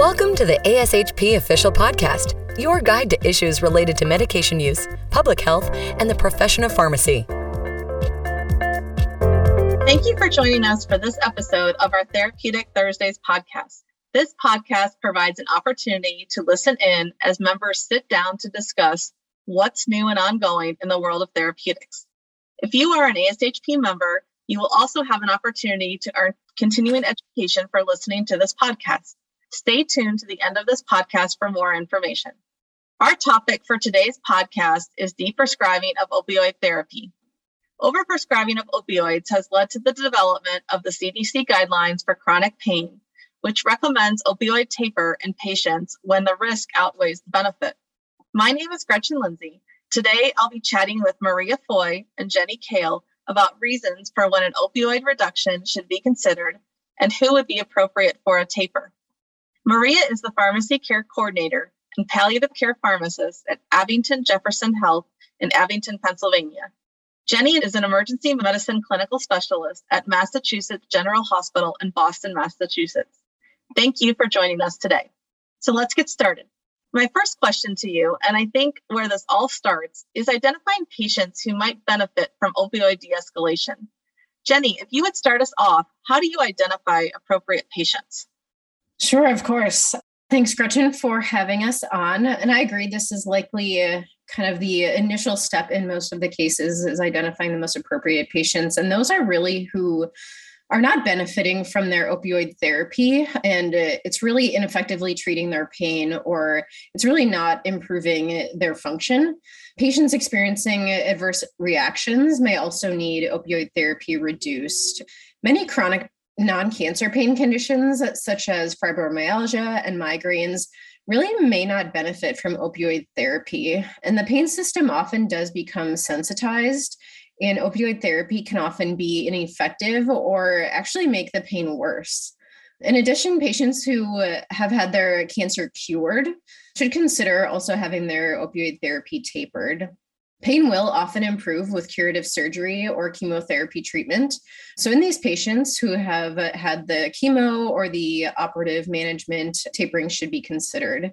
Welcome to the ASHP Official Podcast, your guide to issues related to medication use, public health, and the profession of pharmacy. Thank you for joining us for this episode of our Therapeutic Thursdays podcast. This podcast provides an opportunity to listen in as members sit down to discuss what's new and ongoing in the world of therapeutics. If you are an ASHP member, you will also have an opportunity to earn continuing education for listening to this podcast. Stay tuned to the end of this podcast for more information. Our topic for today's podcast is deprescribing of opioid therapy. Overprescribing of opioids has led to the development of the CDC guidelines for chronic pain, which recommends opioid taper in patients when the risk outweighs the benefit. My name is Gretchen Lindsay. Today, I'll be chatting with Maria Foy and Jenny Kale about reasons for when an opioid reduction should be considered and who would be appropriate for a taper. Maria is the pharmacy care coordinator and palliative care pharmacist at Abington Jefferson Health in Abington, Pennsylvania. Jenny is an emergency medicine clinical specialist at Massachusetts General Hospital in Boston, Massachusetts. Thank you for joining us today. So let's get started. My first question to you, and I think where this all starts, is identifying patients who might benefit from opioid de escalation. Jenny, if you would start us off, how do you identify appropriate patients? Sure, of course. Thanks, Gretchen, for having us on. And I agree, this is likely a, kind of the initial step in most of the cases is identifying the most appropriate patients. And those are really who are not benefiting from their opioid therapy and uh, it's really ineffectively treating their pain or it's really not improving their function. Patients experiencing adverse reactions may also need opioid therapy reduced. Many chronic non cancer pain conditions, such as fibromyalgia and migraines, really may not benefit from opioid therapy. And the pain system often does become sensitized, and opioid therapy can often be ineffective or actually make the pain worse. In addition, patients who have had their cancer cured should consider also having their opioid therapy tapered. Pain will often improve with curative surgery or chemotherapy treatment. So, in these patients who have uh, had the chemo or the operative management, tapering should be considered.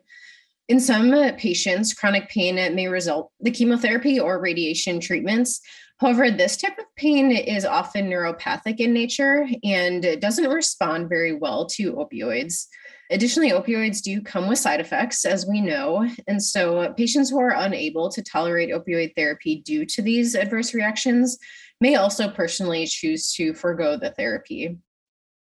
In some uh, patients, chronic pain may result the chemotherapy or radiation treatments. However, this type of pain is often neuropathic in nature and doesn't respond very well to opioids. Additionally, opioids do come with side effects, as we know. And so, patients who are unable to tolerate opioid therapy due to these adverse reactions may also personally choose to forego the therapy.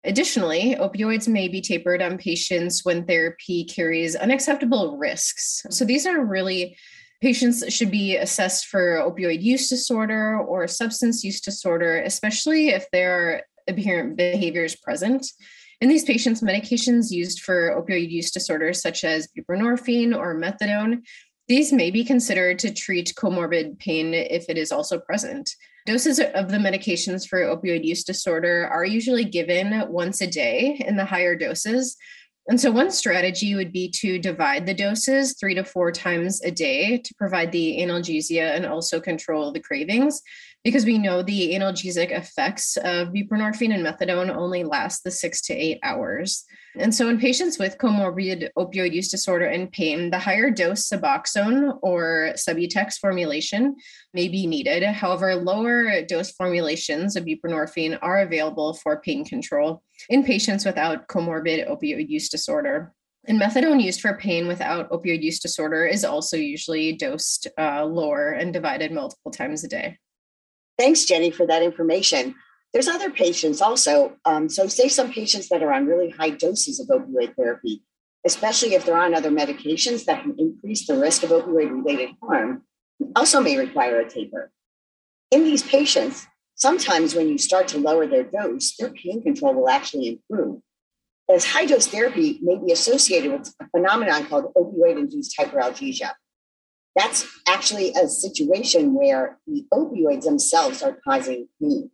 Additionally, opioids may be tapered on patients when therapy carries unacceptable risks. So, these are really patients should be assessed for opioid use disorder or substance use disorder, especially if there are aberrant behaviors present. In these patients, medications used for opioid use disorders, such as buprenorphine or methadone, these may be considered to treat comorbid pain if it is also present. Doses of the medications for opioid use disorder are usually given once a day in the higher doses. And so, one strategy would be to divide the doses three to four times a day to provide the analgesia and also control the cravings because we know the analgesic effects of buprenorphine and methadone only last the six to eight hours. And so, in patients with comorbid opioid use disorder and pain, the higher dose Suboxone or Subutex formulation may be needed. However, lower dose formulations of buprenorphine are available for pain control in patients without comorbid opioid use disorder. And methadone used for pain without opioid use disorder is also usually dosed uh, lower and divided multiple times a day. Thanks, Jenny, for that information. There's other patients also. Um, so, say some patients that are on really high doses of opioid therapy, especially if they're on other medications that can increase the risk of opioid related harm, also may require a taper. In these patients, sometimes when you start to lower their dose, their pain control will actually improve. As high dose therapy may be associated with a phenomenon called opioid induced hyperalgesia that's actually a situation where the opioids themselves are causing pain.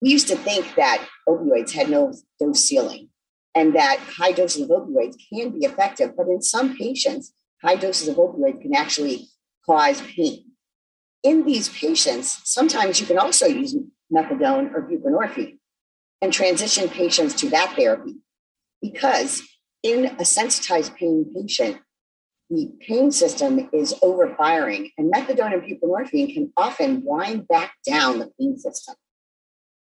We used to think that opioids had no dose ceiling and that high doses of opioids can be effective, but in some patients, high doses of opioids can actually cause pain. In these patients, sometimes you can also use methadone or buprenorphine and transition patients to that therapy because in a sensitized pain patient, the pain system is overfiring, and methadone and buprenorphine can often wind back down the pain system.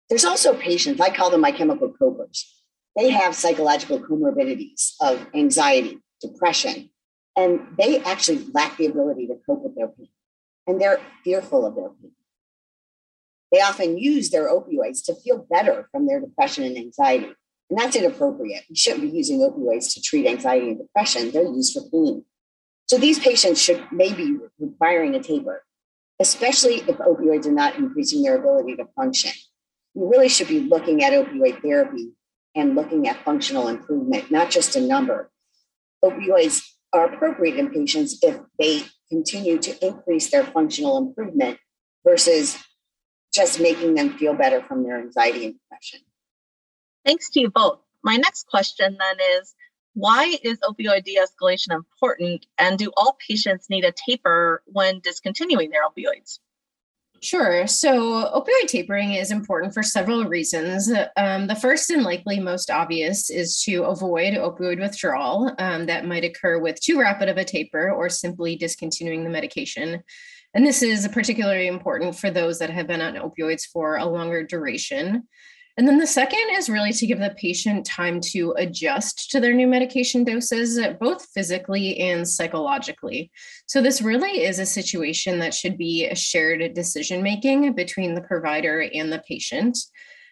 There's also patients, I call them my chemical copers. They have psychological comorbidities of anxiety, depression, and they actually lack the ability to cope with their pain. And they're fearful of their pain. They often use their opioids to feel better from their depression and anxiety. And that's inappropriate. You shouldn't be using opioids to treat anxiety and depression. They're used for pain. So these patients should maybe requiring a taper, especially if opioids are not increasing their ability to function. You really should be looking at opioid therapy and looking at functional improvement, not just a number. Opioids are appropriate in patients if they continue to increase their functional improvement versus just making them feel better from their anxiety and depression. Thanks to you both. My next question then is why is opioid de escalation important? And do all patients need a taper when discontinuing their opioids? Sure. So, opioid tapering is important for several reasons. Um, the first and likely most obvious is to avoid opioid withdrawal um, that might occur with too rapid of a taper or simply discontinuing the medication. And this is particularly important for those that have been on opioids for a longer duration. And then the second is really to give the patient time to adjust to their new medication doses, both physically and psychologically. So, this really is a situation that should be a shared decision making between the provider and the patient.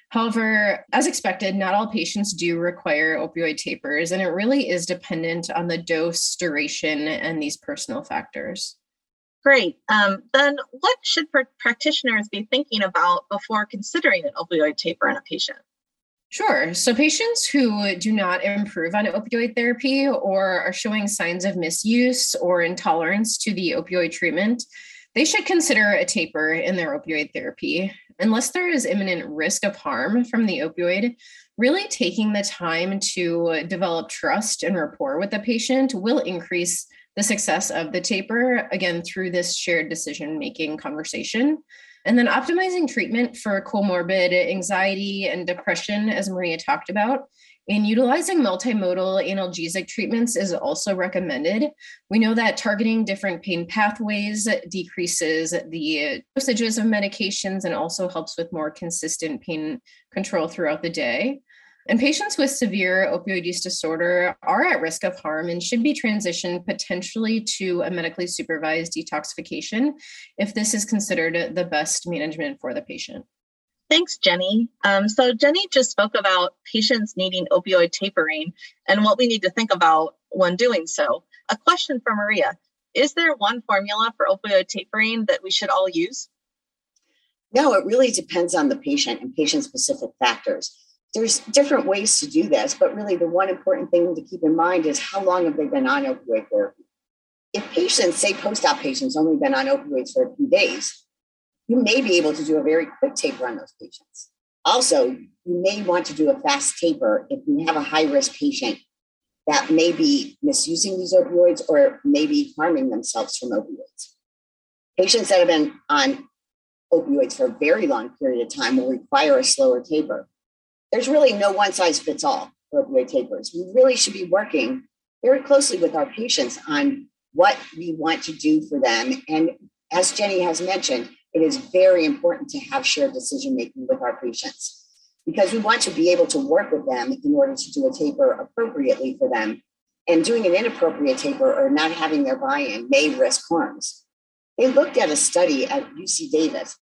However, as expected, not all patients do require opioid tapers, and it really is dependent on the dose, duration, and these personal factors. Great. Um, then, what should practitioners be thinking about before considering an opioid taper in a patient? Sure. So, patients who do not improve on opioid therapy or are showing signs of misuse or intolerance to the opioid treatment, they should consider a taper in their opioid therapy. Unless there is imminent risk of harm from the opioid, really taking the time to develop trust and rapport with the patient will increase the success of the taper, again, through this shared decision making conversation. And then optimizing treatment for comorbid anxiety and depression, as Maria talked about. And utilizing multimodal analgesic treatments is also recommended. We know that targeting different pain pathways decreases the dosages of medications and also helps with more consistent pain control throughout the day. And patients with severe opioid use disorder are at risk of harm and should be transitioned potentially to a medically supervised detoxification if this is considered the best management for the patient. Thanks, Jenny. Um, so, Jenny just spoke about patients needing opioid tapering and what we need to think about when doing so. A question for Maria Is there one formula for opioid tapering that we should all use? No, it really depends on the patient and patient specific factors there's different ways to do this, but really the one important thing to keep in mind is how long have they been on opioid therapy? If patients, say post-op patients, only been on opioids for a few days, you may be able to do a very quick taper on those patients. Also, you may want to do a fast taper if you have a high-risk patient that may be misusing these opioids or maybe harming themselves from opioids. Patients that have been on opioids for a very long period of time will require a slower taper there's really no one size fits all for opioid tapers. We really should be working very closely with our patients on what we want to do for them. And as Jenny has mentioned, it is very important to have shared decision making with our patients because we want to be able to work with them in order to do a taper appropriately for them. And doing an inappropriate taper or not having their buy in may risk harms. They looked at a study at UC Davis.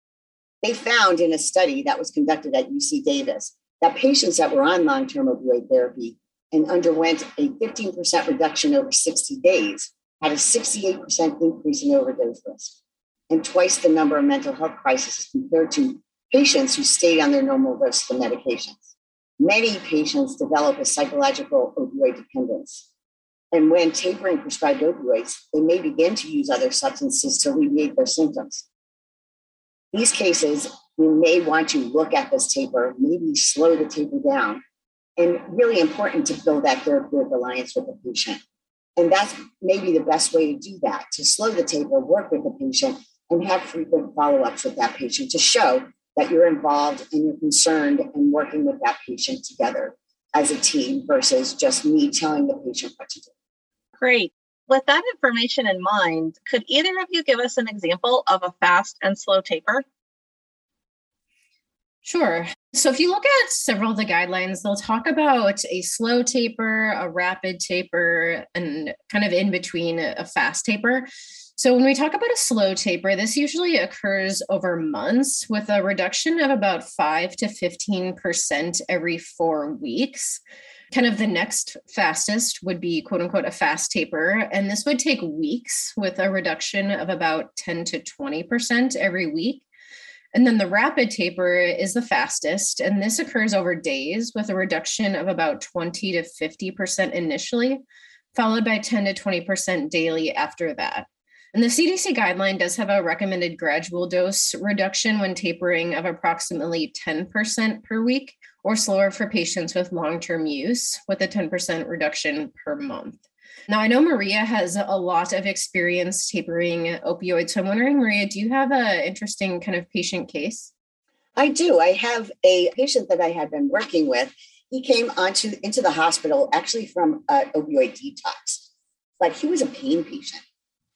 They found in a study that was conducted at UC Davis that patients that were on long term opioid therapy and underwent a 15% reduction over 60 days had a 68% increase in overdose risk and twice the number of mental health crises compared to patients who stayed on their normal dose of medications. Many patients develop a psychological opioid dependence. And when tapering prescribed opioids, they may begin to use other substances to alleviate their symptoms. These cases we may want to look at this taper, maybe slow the taper down. And really important to build that therapeutic alliance with the patient. And that's maybe the best way to do that to slow the taper, work with the patient, and have frequent follow ups with that patient to show that you're involved and you're concerned and working with that patient together. as a team versus just me telling the patient what to do. Great. With that information in mind, could either of you give us an example of a fast and slow taper? Sure. So if you look at several of the guidelines, they'll talk about a slow taper, a rapid taper, and kind of in between a fast taper. So when we talk about a slow taper, this usually occurs over months with a reduction of about 5 to 15% every 4 weeks. Kind of the next fastest would be quote unquote a fast taper. And this would take weeks with a reduction of about 10 to 20% every week. And then the rapid taper is the fastest. And this occurs over days with a reduction of about 20 to 50% initially, followed by 10 to 20% daily after that. And the CDC guideline does have a recommended gradual dose reduction when tapering of approximately 10% per week or slower for patients with long term use, with a 10% reduction per month. Now, I know Maria has a lot of experience tapering opioids. So I'm wondering, Maria, do you have an interesting kind of patient case? I do. I have a patient that I had been working with. He came onto into the hospital actually from opioid detox, but he was a pain patient.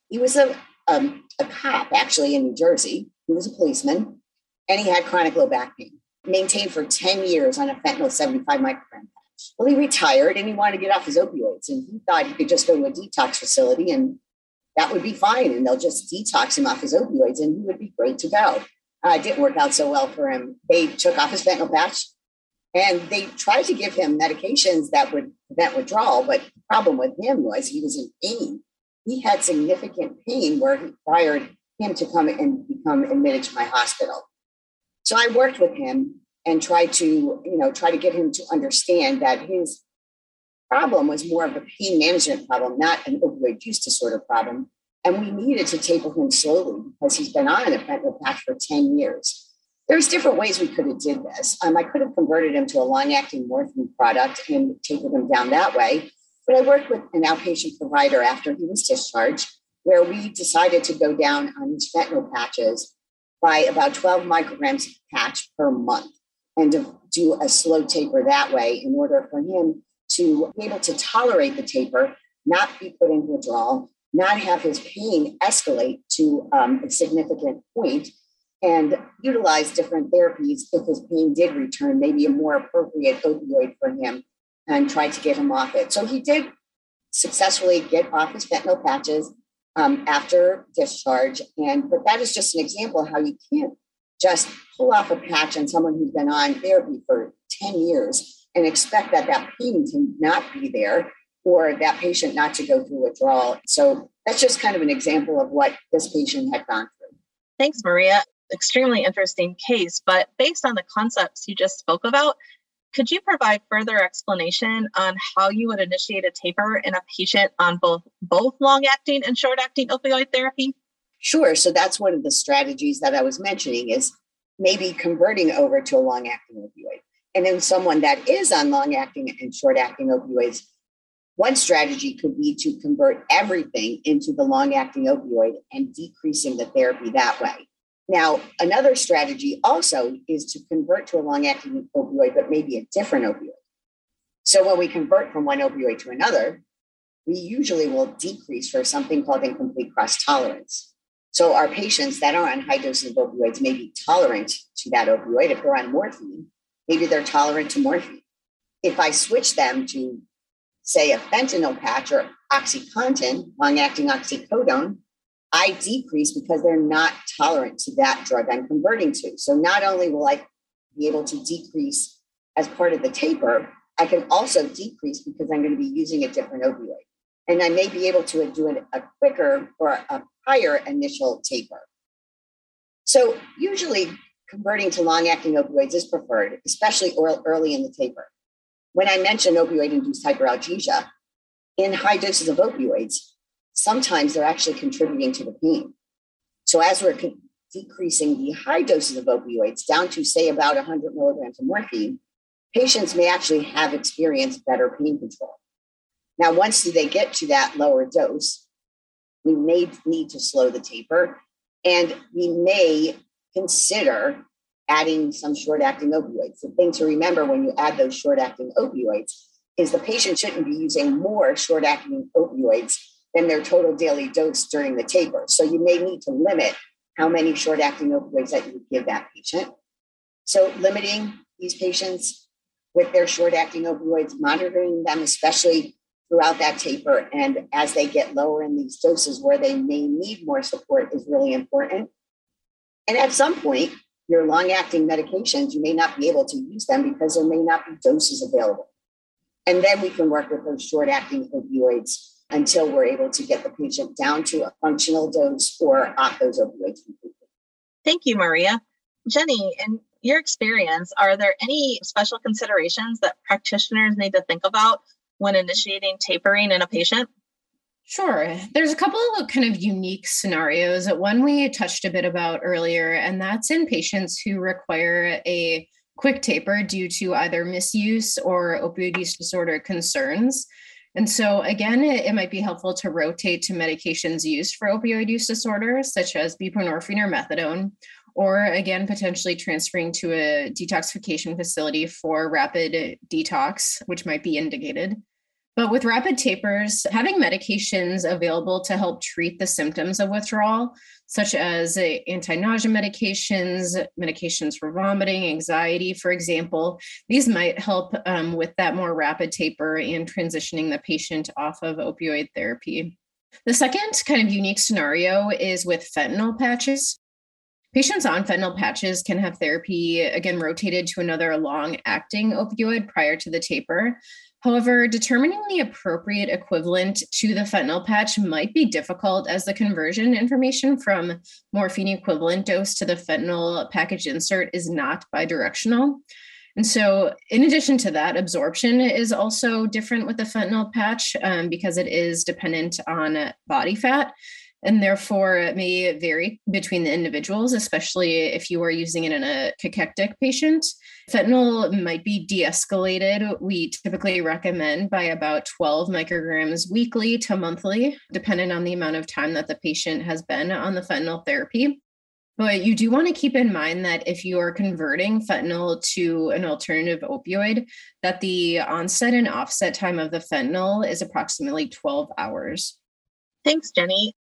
He was a um, a cop actually in New Jersey. He was a policeman, and he had chronic low back pain maintained for 10 years on a fentanyl 75 microgram patch. Well, he retired and he wanted to get off his opioids, and he thought he could just go to a detox facility and that would be fine, and they'll just detox him off his opioids, and he would be great to go. Uh, it didn't work out so well for him. They took off his fentanyl patch, and they tried to give him medications that would prevent withdrawal. But the problem with him was he was in pain. He had significant pain where it required him to come and become admitted to my hospital. So I worked with him and try to, you know, try to get him to understand that his problem was more of a pain management problem, not an opioid use disorder problem. And we needed to taper him slowly because he's been on a fentanyl patch for 10 years. There's different ways we could have did this. Um, I could have converted him to a long-acting morphine product and tapered him down that way. But I worked with an outpatient provider after he was discharged, where we decided to go down on his fentanyl patches by about 12 micrograms patch per month and to do a slow taper that way in order for him to be able to tolerate the taper, not be put into withdrawal, not have his pain escalate to um, a significant point, and utilize different therapies if his pain did return, maybe a more appropriate opioid for him, and try to get him off it. So he did successfully get off his fentanyl patches um, after discharge. And but that is just an example how you can't just pull off a patch on someone who's been on therapy for 10 years and expect that that pain to not be there or that patient not to go through withdrawal. So that's just kind of an example of what this patient had gone through. Thanks, Maria. Extremely interesting case. But based on the concepts you just spoke about, could you provide further explanation on how you would initiate a taper in a patient on both both long-acting and short-acting opioid therapy? Sure. So that's one of the strategies that I was mentioning is maybe converting over to a long-acting opioid. And then someone that is on long-acting and short-acting opioids, one strategy could be to convert everything into the long-acting opioid and decreasing the therapy that way. Now, another strategy also is to convert to a long acting opioid, but maybe a different opioid. So when we convert from one opioid to another, we usually will decrease for something called incomplete cross tolerance. So our patients that are on high doses of opioids may be tolerant to that opioid. If they're on morphine, maybe they're tolerant to morphine. If I switch them to, say, a fentanyl patch or OxyContin, long acting oxycodone, I decrease because they're not tolerant to that drug I'm converting to. So not only will I be able to decrease as part of the taper, I can also decrease because I'm going to be using a different opioid. And I may be able to do it a quicker or a higher initial taper. So usually converting to long acting opioids is preferred, especially early in the taper. When I mentioned opioid induced hyperalgesia, in high doses of opioids, sometimes they're actually contributing to the pain. So as we're decreasing the high doses of opioids down to, say, about 100 milligrams of morphine, patients may actually have experienced better pain control. Now, once they get to that lower dose, we may need to slow the taper and we may consider adding some short acting opioids. The thing to remember when you add those short acting opioids is the patient shouldn't be using more short acting opioids than their total daily dose during the taper. So you may need to limit how many short acting opioids that you give that patient. So limiting these patients with their short acting opioids, monitoring them, especially throughout that taper. And as they get lower in these doses where they may need more support is really important. And at some point, your long acting medications, you may not be able to use them because there may not be doses available. And then we can work with those short acting opioids until we're able to get the patient down to a functional dose or off those opioids completely. Thank you, Maria. Jenny, in your experience, are there any special considerations that practitioners need to think about when initiating tapering in a patient? Sure. There's a couple of kind of unique scenarios. One we touched a bit about earlier, and that's in patients who require a quick taper due to either misuse or opioid use disorder concerns. And so, again, it, it, might be helpful to rotate to medications used for opioid use disorder, such as buprenorphine or methadone, or again, potentially transferring to a detoxification facility for rapid detox, which might be indicated. But with rapid tapers, having medications available to help treat the symptoms of withdrawal, such as anti nausea medications, medications for vomiting, anxiety, for example, these might help um, with that more rapid taper and transitioning the patient off of opioid therapy. The second kind of unique scenario is with fentanyl patches. Patients on fentanyl patches can have therapy again rotated to another long acting opioid prior to the taper. However, determining the appropriate equivalent to the fentanyl patch might be difficult as the conversion information from morphine equivalent dose to the fentanyl package insert is not bidirectional. And so, in addition to that, absorption is also different with the fentanyl patch um, because it is dependent on body fat and therefore it may vary between the individuals, especially if you are using it in a cachectic patient. Fentanyl might be de escalated. We typically recommend by about 12 micrograms weekly to monthly, depending on the amount of time that the patient has been on the fentanyl therapy. But you do want to keep in mind that if you are converting fentanyl to an alternative opioid, that the onset and offset time of the fentanyl is approximately 12 hours. Thanks, Jenny.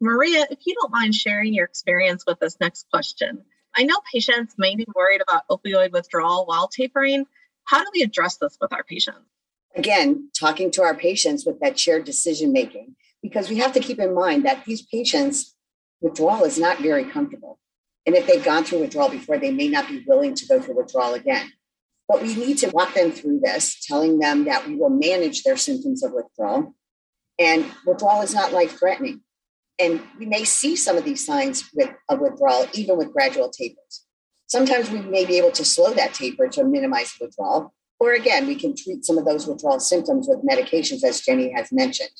Maria, if you don't mind sharing your experience with this next question. I know patients may be worried about opioid withdrawal while tapering. How do we address this with our patients? Again, talking to our patients with that shared decision making, because we have to keep in mind that these patients, withdrawal is not very comfortable. And if they've gone through withdrawal before, they may not be willing to go through withdrawal again. But we need to walk them through this, telling them that we will manage their symptoms of withdrawal. And withdrawal is not life threatening. And we may see some of these signs with, a withdrawal, even with gradual tapers. Sometimes we may be able to slow that taper to minimize withdrawal. Or again, we can treat some of those withdrawal symptoms with medications, as Jenny has mentioned.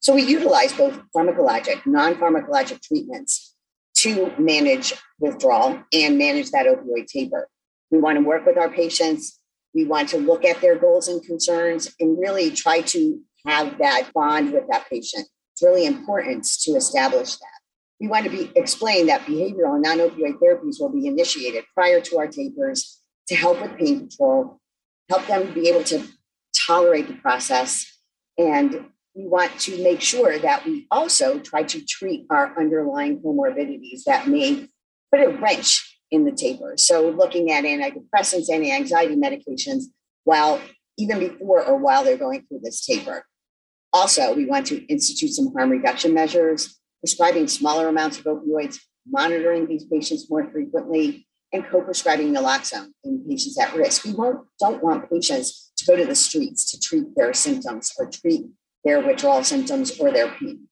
So we utilize both pharmacologic, non pharmacologic treatments to manage withdrawal and manage that opioid taper. We want to work with our patients. We want to look at their goals and concerns and really try to have that bond with that patient it's really important to establish that. We want to be explain that behavioral and non-opioid therapies will be initiated prior to our tapers to help with pain control, help them be able to tolerate the process, and we want to make sure that we also try to treat our underlying comorbidities that may put a wrench in the taper. So looking at antidepressants, anti-anxiety medications, while even before or while they're going through this taper. Also, we want to institute some harm reduction measures, prescribing smaller amounts of opioids, monitoring these patients more frequently, and co-prescribing naloxone in patients at risk. We don't want patients to go to the streets to treat their symptoms or treat their withdrawal symptoms or their pain.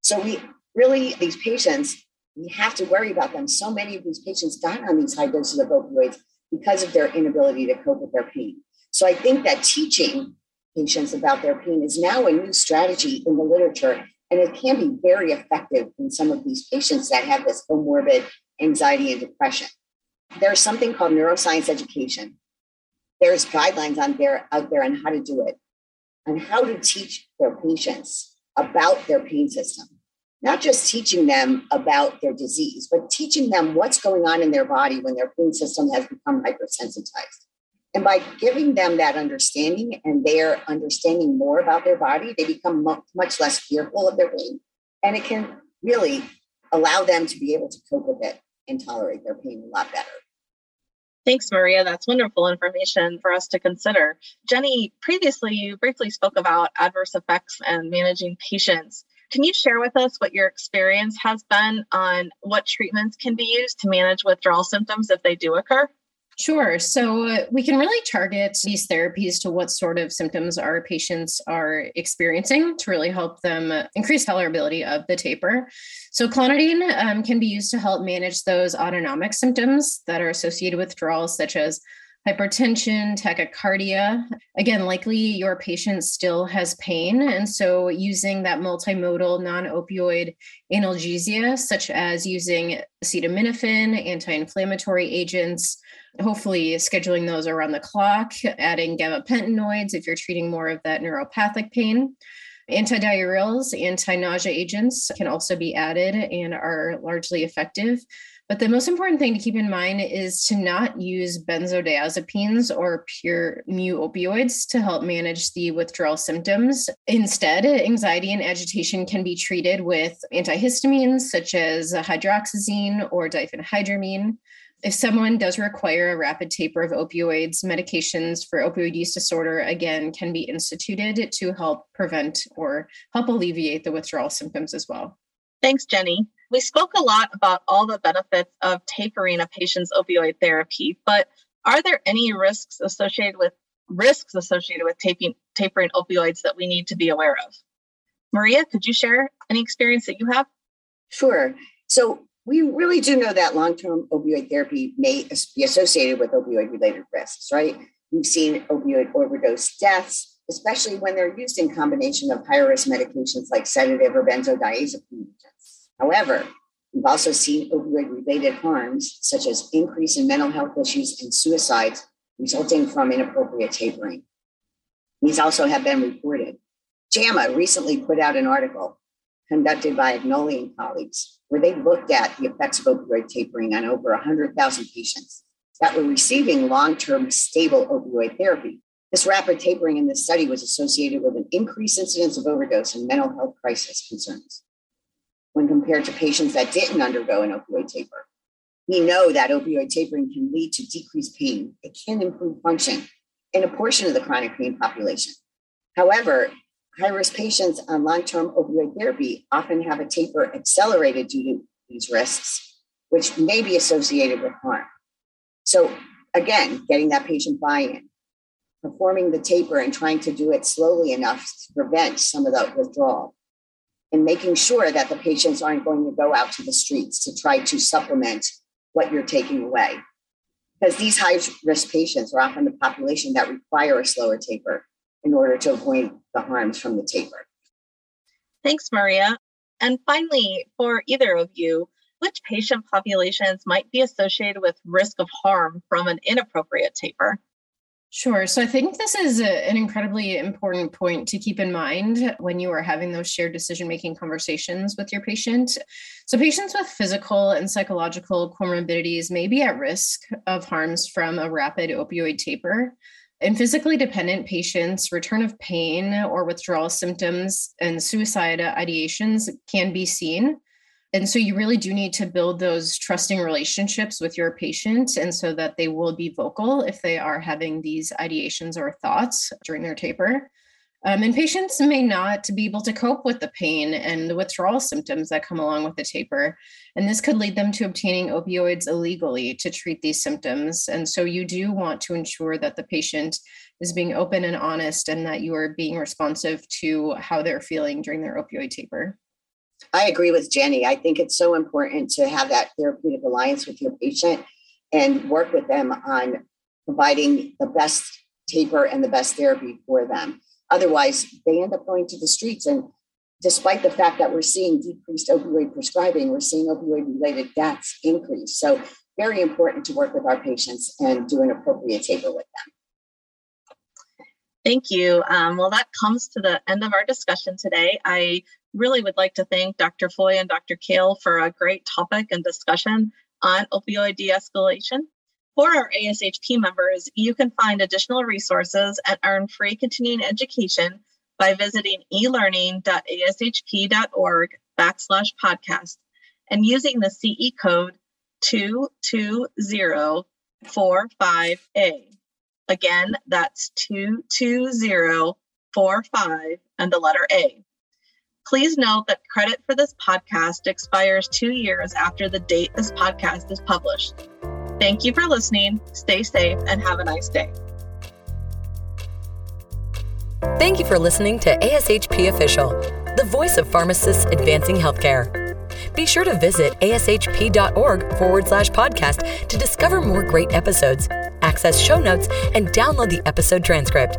So we really, these patients, we have to worry about them. So many of these patients die on these high doses of opioids because of their inability to cope with their pain. So I think that teaching patients about their pain is now a new strategy in the literature. And it can be very effective in some of these patients that have this comorbid anxiety and depression. There's something called neuroscience education. There's guidelines on there out there on how to do it, and how to teach their patients about their pain system, not just teaching them about their disease, but teaching them what's going on in their body when their pain system has become hypersensitized. And by giving them that understanding and their understanding more about their body, they become much less fearful of their pain. And it can really allow them to be able to cope with it and tolerate their pain a lot better. Thanks, Maria. That's wonderful information for us to consider. Jenny, previously you briefly spoke about adverse effects and managing patients. Can you share with us what your experience has been on what treatments can be used to manage withdrawal symptoms if they do occur? Sure. So uh, we can really target these therapies to what sort of symptoms our patients are experiencing to really help them increase tolerability of the taper. So clonidine um, can be used to help manage those autonomic symptoms that are associated with withdrawals, such as hypertension, tachycardia. Again, likely your patient still has pain. And so using that multimodal non opioid analgesia, such as using acetaminophen, anti inflammatory agents, hopefully scheduling those around the clock, adding gabapentinoids if you're treating more of that neuropathic pain. Antidiarrheals, anti nausea agents can also be added and are largely effective. But the most important thing to keep in mind is to not use benzodiazepines or pure mu opioids to help manage the withdrawal symptoms. Instead, anxiety and agitation can be treated with antihistamines such as hydroxyzine or diphenhydramine. If someone does require a rapid taper of opioids, medications for opioid use disorder again can be instituted to help prevent or help alleviate the withdrawal symptoms as well. Thanks, Jenny. We spoke a lot about all the benefits of tapering a patient's opioid therapy, but are there any risks associated with risks associated with taping, tapering opioids that we need to be aware of? Maria, could you share any experience that you have? Sure. So we really do know that long-term opioid therapy may be associated with opioid-related risks, right? We've seen opioid overdose deaths, especially when they're used in combination of higher-risk medications like sedative or benzodiazepine However, we've also seen opioid-related harms, such as increase in mental health issues and suicides resulting from inappropriate tapering. These also have been reported. JAMA recently put out an article conducted by Agnoli and colleagues, where they looked at the effects of opioid tapering on over 100,000 patients that were receiving long term stable opioid therapy. This rapid tapering in this study was associated with an increased incidence of overdose and mental health crisis concerns compared to patients that didn't undergo an opioid taper. We know that opioid tapering can lead to decreased pain. It can improve function in a portion of the chronic pain population. However, High risk patients on long term opioid therapy often have a taper accelerated due to these risks, which may be associated with harm. So, again, getting that patient buy in, performing the taper and trying to do it slowly enough to prevent some of that withdrawal, and making sure that the patients aren't going to go out to the streets to try to supplement what you're taking away. Because these high risk patients are often the population that require a slower taper in order to avoid the harms from the taper. Thanks, Maria. And finally, for either of you, which patient populations might be associated with risk of harm from an inappropriate taper? Sure. So I think this is a, an incredibly important point to keep in mind when you are having those shared decision making conversations with your patient. So, patients with physical and psychological comorbidities may be at risk of harms from a rapid opioid taper. In physically dependent patients, return of pain or withdrawal symptoms and suicide ideations can be seen. And so you really do need to build those trusting relationships with your patient and so that they will be vocal if they are having these ideations or thoughts during their taper. Um, and patients may not be able to cope with the pain and the withdrawal symptoms that come along with the taper. And this could lead them to obtaining opioids illegally to treat these symptoms. And so you do want to ensure that the patient is being open and honest and that you are being responsive to how they're feeling during their opioid taper. I agree with Jenny. I think it's so important to have that therapeutic alliance with your patient and work with them on providing the best taper and the best therapy for them. Otherwise, they end up going to the streets. And despite the fact that we're seeing decreased opioid prescribing, we're seeing opioid related deaths increase. So, very important to work with our patients and do an appropriate taper with them. Thank you. Um, well, that comes to the end of our discussion today. I really would like to thank Dr. Foy and Dr. Kale for a great topic and discussion on opioid de escalation. For our ASHP members, you can find additional resources and earn free continuing education by visiting elearning.ashp.org backslash podcast and using the CE code 22045A. Again, that's 22045 and the letter A. Please note that credit for this podcast expires two years after the date this podcast is published. Thank you for listening. Stay safe and have a nice day. Thank you for listening to ASHP Official, the voice of pharmacists advancing healthcare. Be sure to visit ashp.org forward slash podcast to discover more great episodes, access show notes, and download the episode transcript.